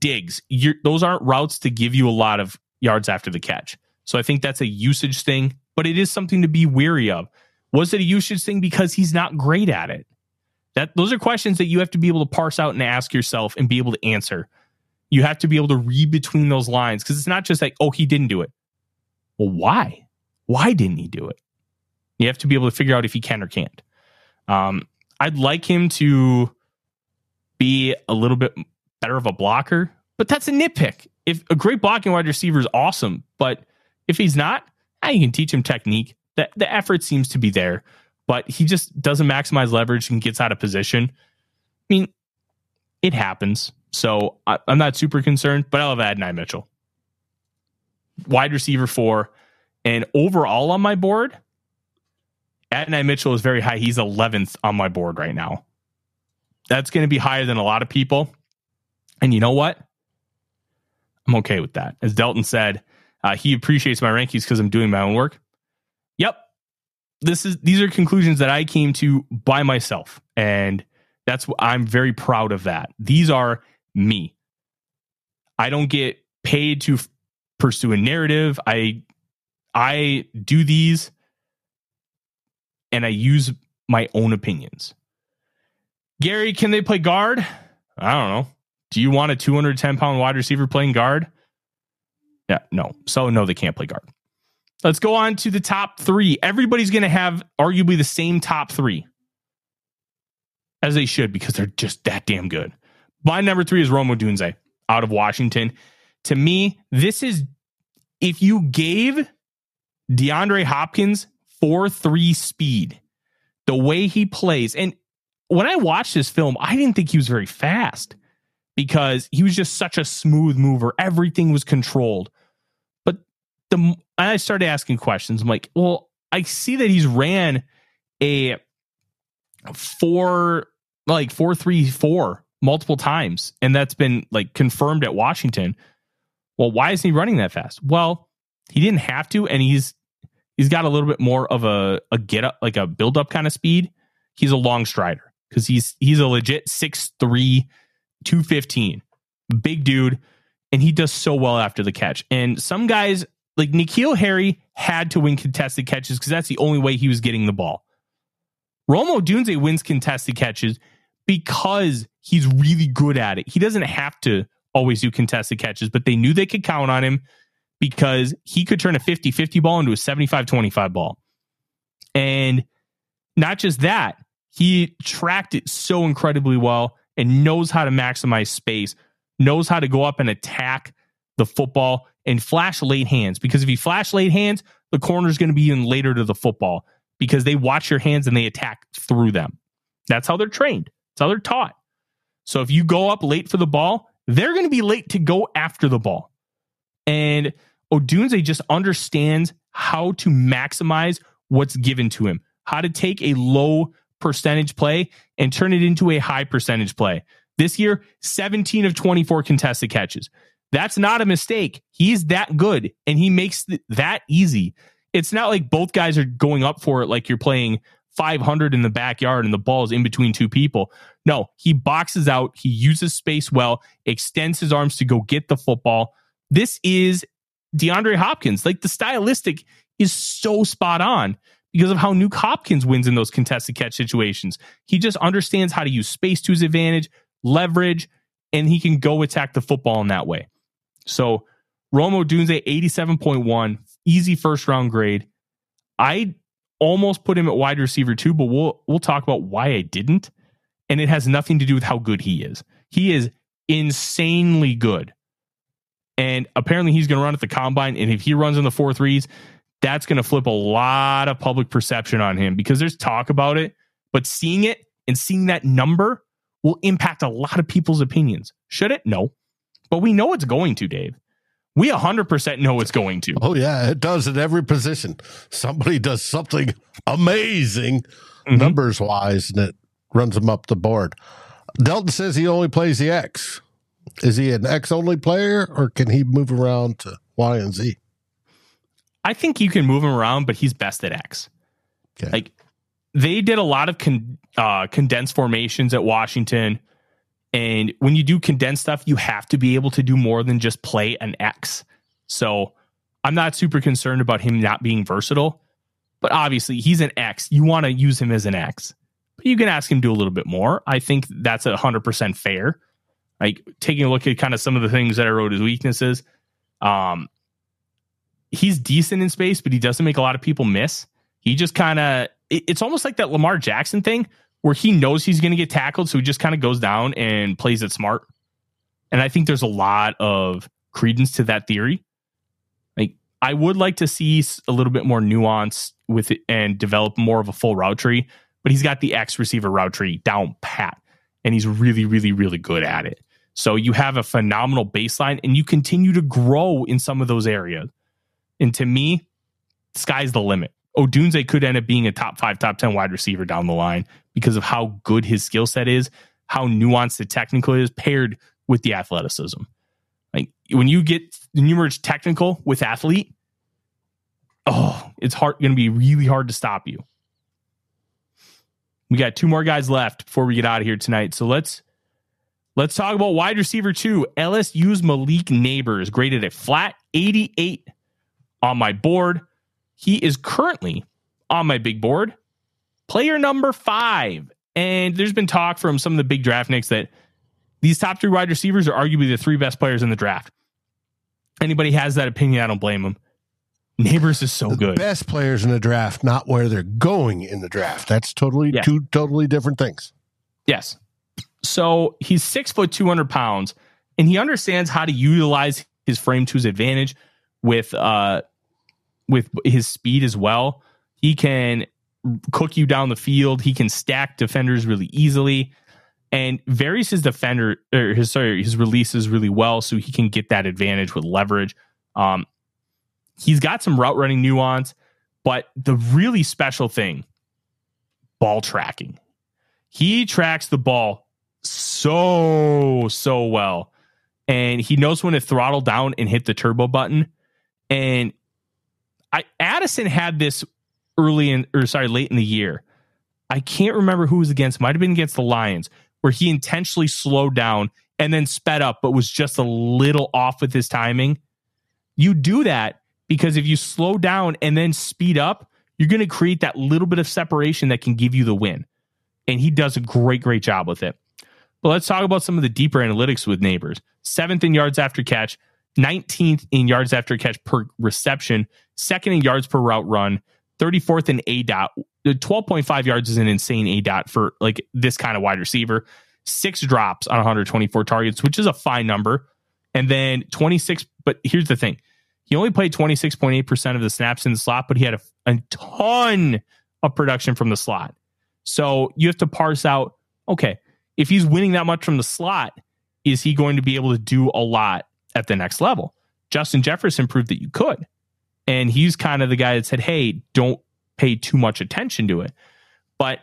digs. You're, those aren't routes to give you a lot of yards after the catch. So I think that's a usage thing, but it is something to be weary of. Was it a usage thing because he's not great at it? That those are questions that you have to be able to parse out and ask yourself and be able to answer. You have to be able to read between those lines because it's not just like, oh, he didn't do it. Well, why? Why didn't he do it? You have to be able to figure out if he can or can't. Um, I'd like him to be a little bit better of a blocker, but that's a nitpick. If a great blocking wide receiver is awesome, but if he's not, I can teach him technique. The, the effort seems to be there, but he just doesn't maximize leverage and gets out of position. I mean, it happens. So I, am not super concerned, but I love Adonai Mitchell. Wide receiver four. And overall on my board, Adonai Mitchell is very high. He's 11th on my board right now. That's going to be higher than a lot of people. And you know what? I'm okay with that. As Delton said, uh, he appreciates my rankings because I'm doing my own work. Yep. This is these are conclusions that I came to by myself. And that's I'm very proud of that. These are me. I don't get paid to f- pursue a narrative. I I do these and I use my own opinions. Gary, can they play guard? I don't know. Do you want a 210 pound wide receiver playing guard? Yeah, no. So, no, they can't play guard. Let's go on to the top three. Everybody's going to have arguably the same top three as they should because they're just that damn good. My number three is Rome Odunze out of Washington. To me, this is if you gave DeAndre Hopkins 4 3 speed, the way he plays, and when I watched this film, I didn't think he was very fast because he was just such a smooth mover. Everything was controlled. But the I started asking questions. I'm like, well, I see that he's ran a four like four three four multiple times, and that's been like confirmed at Washington. Well, why isn't he running that fast? Well, he didn't have to, and he's he's got a little bit more of a a get up like a build up kind of speed. He's a long strider because he's he's a legit six three 215. Big dude. And he does so well after the catch. And some guys, like N'Keal Harry, had to win contested catches because that's the only way he was getting the ball. Rome Odunze wins contested catches because he's really good at it. He doesn't have to always do contested catches, but they knew they could count on him because he could turn a 50 50 ball into a 75 25 ball. And not just that, he tracked it so incredibly well and knows how to maximize space, knows how to go up and attack the football and flash late hands. Because if you flash late hands, the corner is going to be even later to the football because they watch your hands and they attack through them. That's how they're trained. That's how they're taught. So if you go up late for the ball, they're going to be late to go after the ball. And Odunze just understands how to maximize what's given to him, how to take a low percentage play and turn it into a high percentage play. This year, 17 of 24 contested catches. That's not a mistake. He's that good and he makes th- that easy. It's not like both guys are going up for it like you're playing 500 in the backyard and the ball is in between two people. No, he boxes out, he uses space well, extends his arms to go get the football. This is DeAndre Hopkins. Like the stylistic is so spot on because of how Nuke Hopkins wins in those contested catch situations. He just understands how to use space to his advantage, leverage, and he can go attack the football in that way. So Rome Odunze, 87.1, easy first round grade. I almost put him at wide receiver too, but we'll we'll talk about why I didn't. And it has nothing to do with how good he is. He is insanely good. And apparently he's going to run at the combine. And if he runs in the four threes, that's going to flip a lot of public perception on him because there's talk about it, but seeing it and seeing that number will impact a lot of people's opinions. Should it? No. But we know it's going to, Dave. We 100% know it's going to. Oh, yeah, it does at every position. Somebody does something amazing mm-hmm. numbers wise and it runs them up the board. Delton says he only plays the X. Is he an X only player or can he move around to Y and Z? I think you can move him around, but he's best at X. Like they did a lot of con, uh, condensed formations at Washington. And when you do condensed stuff, you have to be able to do more than just play an X. So I'm not super concerned about him not being versatile, but obviously he's an X. You want to use him as an X, but you can ask him to do a little bit more. I think that's a hundred percent fair. Like taking a look at kind of some of the things that I wrote as weaknesses. Um, he's decent in space, but he doesn't make a lot of people miss. He just kind of, it, it's almost like that Lamar Jackson thing where he knows he's going to get tackled, so he just kind of goes down and plays it smart. And I think there's a lot of credence to that theory. Like I would like to see a little bit more nuance with it and develop more of a full route tree, but he's got the X receiver route tree down pat, and he's really, really, really good at it. So you have a phenomenal baseline, and you continue to grow in some of those areas. And to me, sky's the limit. Odunze could end up being a top five, top 10 wide receiver down the line because of how good his skill set is, how nuanced the technical is paired with the athleticism. Like when you get when you merge technical with athlete, oh, it's hard going to be really hard to stop you. We got two more guys left before we get out of here tonight. So let's let's talk about wide receiver two. LSU's Malik Nabers graded a flat 88 on my board. He is currently on my big board, player number five. And there's been talk from some of the big draft nicks that these top three wide receivers are arguably the three best players in the draft. Anybody has that opinion, I don't blame them. Nabers is so the good. Best players in the draft, not where they're going in the draft. That's totally yeah. two totally different things. Yes. So he's six foot, 200 pounds, and he understands how to utilize his frame to his advantage with uh, with his speed as well. He can cook you down the field. He can stack defenders really easily and varies his defender or his sorry his releases really well, so he can get that advantage with leverage. Um, he's got some route running nuance, but the really special thing, ball tracking. He tracks the ball so so well, and he knows when to throttle down and hit the turbo button. And I Addison had this early in or sorry, late in the year. I can't remember who was against, might have been against the Lions, where he intentionally slowed down and then sped up, but was just a little off with his timing. You do that because if you slow down and then speed up, you're going to create that little bit of separation that can give you the win. And he does a great, great job with it. But let's talk about some of the deeper analytics with Nabers. Seventh in yards after catch, 19th in yards after catch per reception, second in yards per route run, 34th in aDOT. Uh, 12.5 yards is an insane aDOT for like this kind of wide receiver. Six drops on 124 targets, which is a fine number. And then 26. But here's the thing he only played 26.8% of the snaps in the slot, but he had a, a ton of production from the slot. So you have to parse out okay, if he's winning that much from the slot, is he going to be able to do a lot at the next level? Justin Jefferson proved that you could. And he's kind of the guy that said, hey, don't pay too much attention to it. But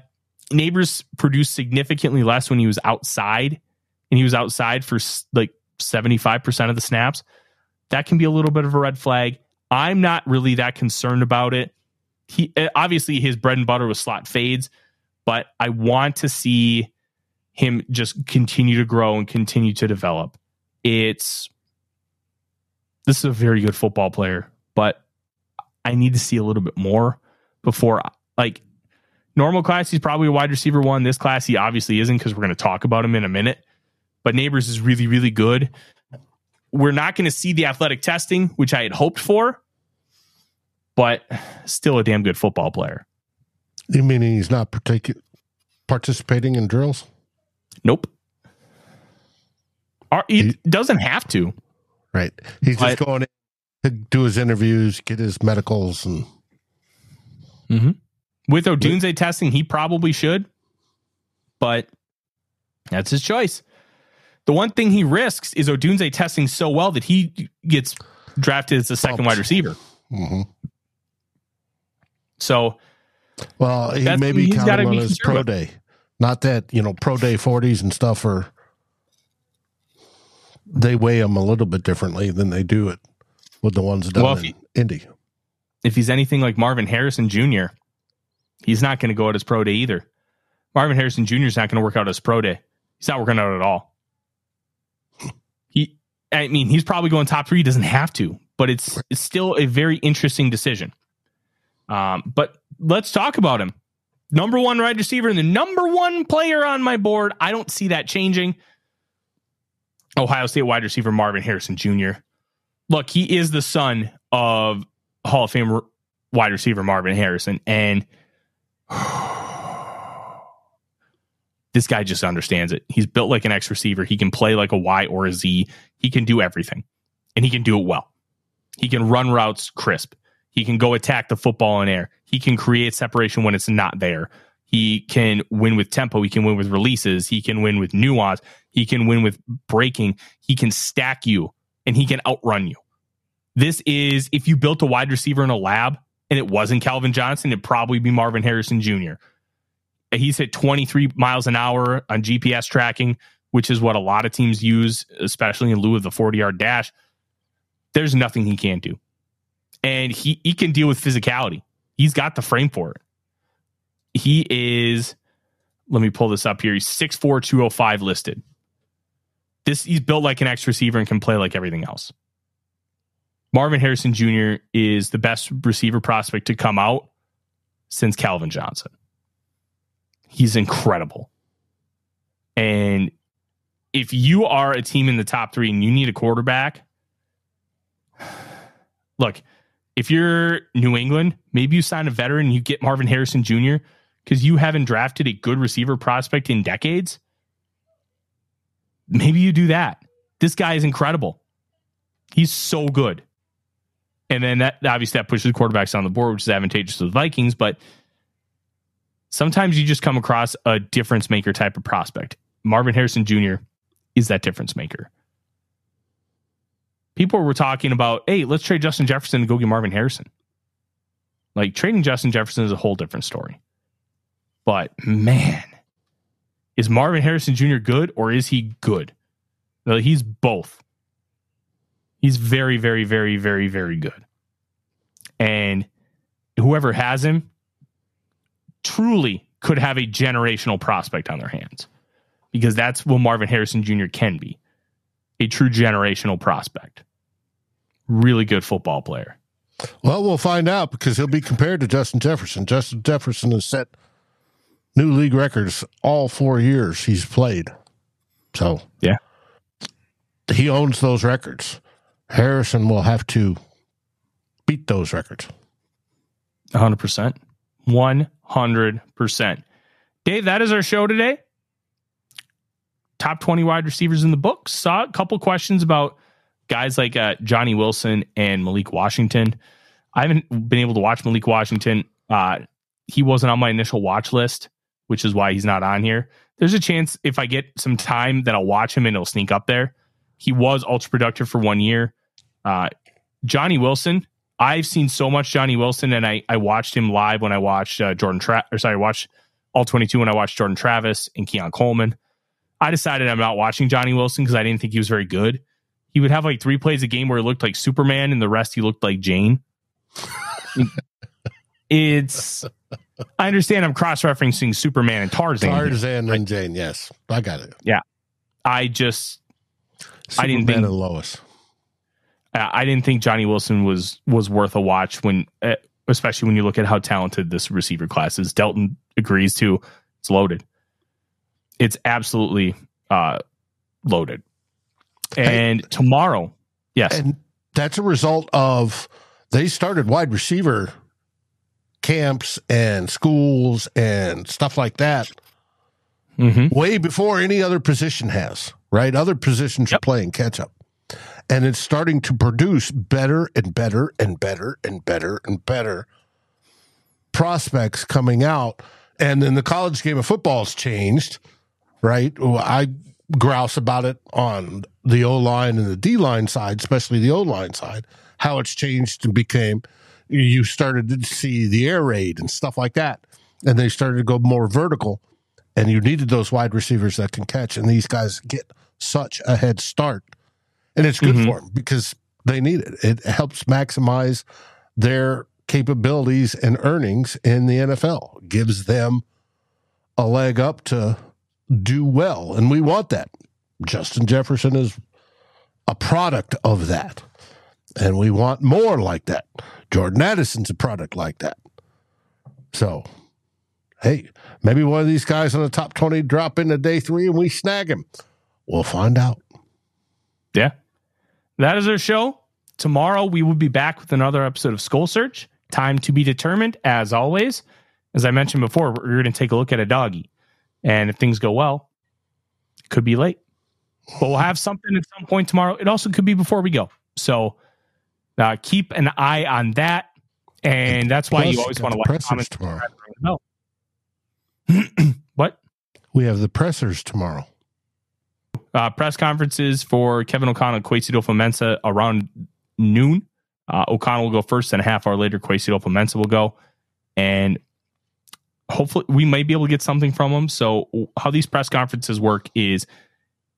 Nabers produced significantly less when he was outside, and he was outside for like 75% of the snaps. That can be a little bit of a red flag. I'm not really that concerned about it. He eh, obviously his bread and butter was slot fades, but I want to see him just continue to grow and continue to develop. It's this is a very good football player, but I need to see a little bit more before like normal class he's probably a wide receiver one. This class he obviously isn't because we're going to talk about him in a minute but Nabers is really really good. We're not going to see the athletic testing which i had hoped for but still a damn good football player. You meaning he's not partic- participating in drills nope he doesn't have to right he's just going to do his interviews, get his medicals, and mm-hmm. with Odunze testing, he probably should, but that's his choice. The one thing he risks is Odunze testing so well that he gets drafted as the second wide receiver. Mm-hmm. So, well, he maybe counting on his pro day. Not that you know, pro day forties and stuff are they weigh them a little bit differently than they do it with the ones done well, in he, Indy. If he's anything like Marvin Harrison Jr., he's not going to go out his pro day either. Marvin Harrison Jr. is not going to work out his pro day. He's not working out at all. He, I mean, he's probably going top three. He doesn't have to, but it's, it's still a very interesting decision. Um, but let's talk about him. Number one wide receiver and the number one player on my board. I don't see that changing. Ohio State wide receiver Marvin Harrison Jr. Look, he is the son of Hall of Fame wide receiver Marvin Harrison, and this guy just understands it. He's built like an X receiver. He can play like a Y or a Z. He can do everything, and he can do it well. He can run routes crisp. He can go attack the football in air. He can create separation when it's not there. He can win with tempo. He can win with releases. He can win with nuance. He can win with breaking. He can stack you and he can outrun you. This is if you built a wide receiver in a lab and it wasn't Calvin Johnson, it'd probably be Marvin Harrison Jr. He's hit 23 miles an hour on GPS tracking, which is what a lot of teams use, especially in lieu of the 40 yard dash. There's nothing he can't do. And he, he can deal with physicality. He's got the frame for it. He is, let me pull this up here. He's 6'4, 205 listed. This he's built like an X receiver and can play like everything else. Marvin Harrison Jr. is the best receiver prospect to come out since Calvin Johnson. He's incredible. And if you are a team in the top three and you need a quarterback, look, if you're New England, maybe you sign a veteran and you get Marvin Harrison Jr. because you haven't drafted a good receiver prospect in decades maybe you do that. This guy is incredible. He's so good. And then that obviously that pushes quarterbacks on the board, which is advantageous to the Vikings. But sometimes you just come across a difference maker type of prospect. Marvin Harrison Jr. is that difference maker. People were talking about, hey, let's trade Justin Jefferson and go get Marvin Harrison. Like trading Justin Jefferson is a whole different story. But man, is Marvin Harrison Jr. good or is he good? No, he's both. He's very, very, very, very, very good. And whoever has him truly could have a generational prospect on their hands because that's what Marvin Harrison Jr. can be a true generational prospect. Really good football player. Well, we'll find out because he'll be compared to Justin Jefferson. Justin Jefferson has set new league records all four years he's played. So yeah, he owns those records. Harrison will have to beat those records. 100%. 100%. Dave, that is our show today. Top 20 wide receivers in the book. Saw a couple questions about guys like uh, Johnny Wilson and Malik Washington. I haven't been able to watch Malik Washington. Uh, he wasn't on my initial watch list which is why he's not on here. There's a chance if I get some time that I'll watch him and it'll sneak up there. He was ultra productive for one year. Uh, Johnny Wilson, I've seen so much Johnny Wilson, and I I watched him live when I watched uh, Jordan Tra- or sorry, I watched all 22 when I watched Jordan Travis and Keon Coleman. I decided I'm not watching Johnny Wilson because I didn't think he was very good. He would have like three plays a game where he looked like Superman, and the rest he looked like Jane. it's I understand I'm cross referencing Superman and Tarzan. Tarzan and Jane, yes. I got it. Yeah. I just Superman I didn't think and Lois. I didn't think Johnny Wilson was was worth a watch when uh, especially when you look at how talented this receiver class is. Delton agrees too. It's loaded. It's absolutely uh loaded. And hey, tomorrow, yes. And that's a result of they started wide receiver camps and schools and stuff like that mm-hmm. way before any other position has, right? Other positions yep. are playing catch up. And it's starting to produce better and better and better and better and better prospects coming out. And then the college game of football has changed, right? I grouse about it on the O line and the D line side, especially the O line side, how it's changed and became you started to see the air raid and stuff like that. And they started to go more vertical. And you needed those wide receivers that can catch. And these guys get such a head start. And it's good mm-hmm. for them because they need it. It helps maximize their capabilities and earnings in the NFL, gives them a leg up to do well. And we want that. Justin Jefferson is a product of that. And we want more like that. Jordan Addison's a product like that. So, hey, maybe one of these guys on the top 20 drop into day three and we snag him. We'll find out. Yeah. That is our show. Tomorrow we will be back with another episode of SKOL Search. Time to be determined, as always. As I mentioned before, we're going to take a look at a doggy. And if things go well, it could be late. But we'll have something at some point tomorrow. It also could be before we go. So uh, keep an eye on that. And that's why Plus, you always want to the like pressers tomorrow. No. what? We have the pressers tomorrow. uh, press conferences for Kevin O'Connell and Kwesi Mensah around noon. Uh, O'Connell will go first, and a half hour later, Kwesi Mensah will go. And hopefully, we might be able to get something from them. So, how these press conferences work is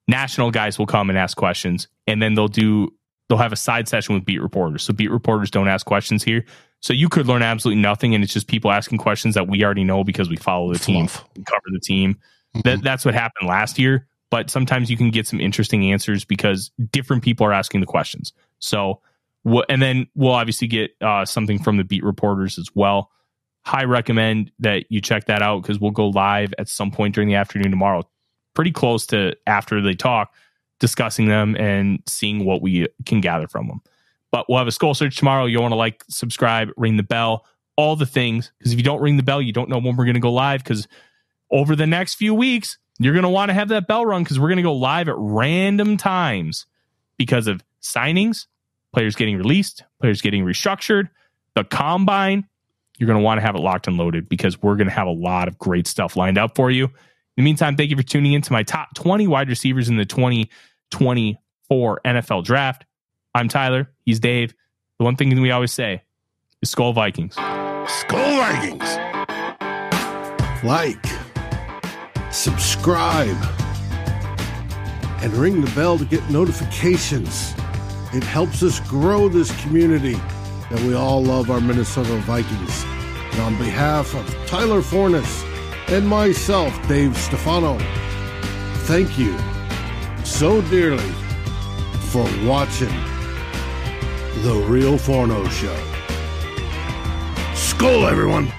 national guys will come and ask questions, and then they'll do they'll have a side session with beat reporters. So, beat reporters don't ask questions here. So, you could learn absolutely nothing, and it's just people asking questions that we already know because we follow the team, cover the team. That that's what happened last year. But sometimes you can get some interesting answers because different people are asking the questions. So, and then we'll obviously get uh, something from the beat reporters as well. High recommend that you check that out because we'll go live at some point during the afternoon tomorrow, pretty close to after they talk, discussing them and seeing what we can gather from them. But we'll have a SKOL search tomorrow. You'll want to like, subscribe, ring the bell, all the things. Because if you don't ring the bell, you don't know when we're going to go live. Because over the next few weeks, you're going to want to have that bell rung because we're going to go live at random times because of signings, players getting released, players getting restructured, the combine. You're going to want to have it locked and loaded because we're going to have a lot of great stuff lined up for you. In the meantime, thank you for tuning in to my top 20 wide receivers in the 2024 NFL draft. I'm Tyler. He's Dave. The one thing we always say is SKOL Vikings. SKOL Vikings. like, subscribe, and ring the bell to get notifications. It helps us grow this community that we all love our Minnesota Vikings. And on behalf of Tyler Forness and myself, Dave Stefano, thank you so dearly for watching The Real Forno Show. SKOL, everyone!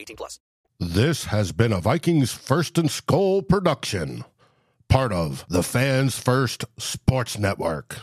18 plus. This has been a Vikings First and SKOL production, part of the Fans First Sports Network.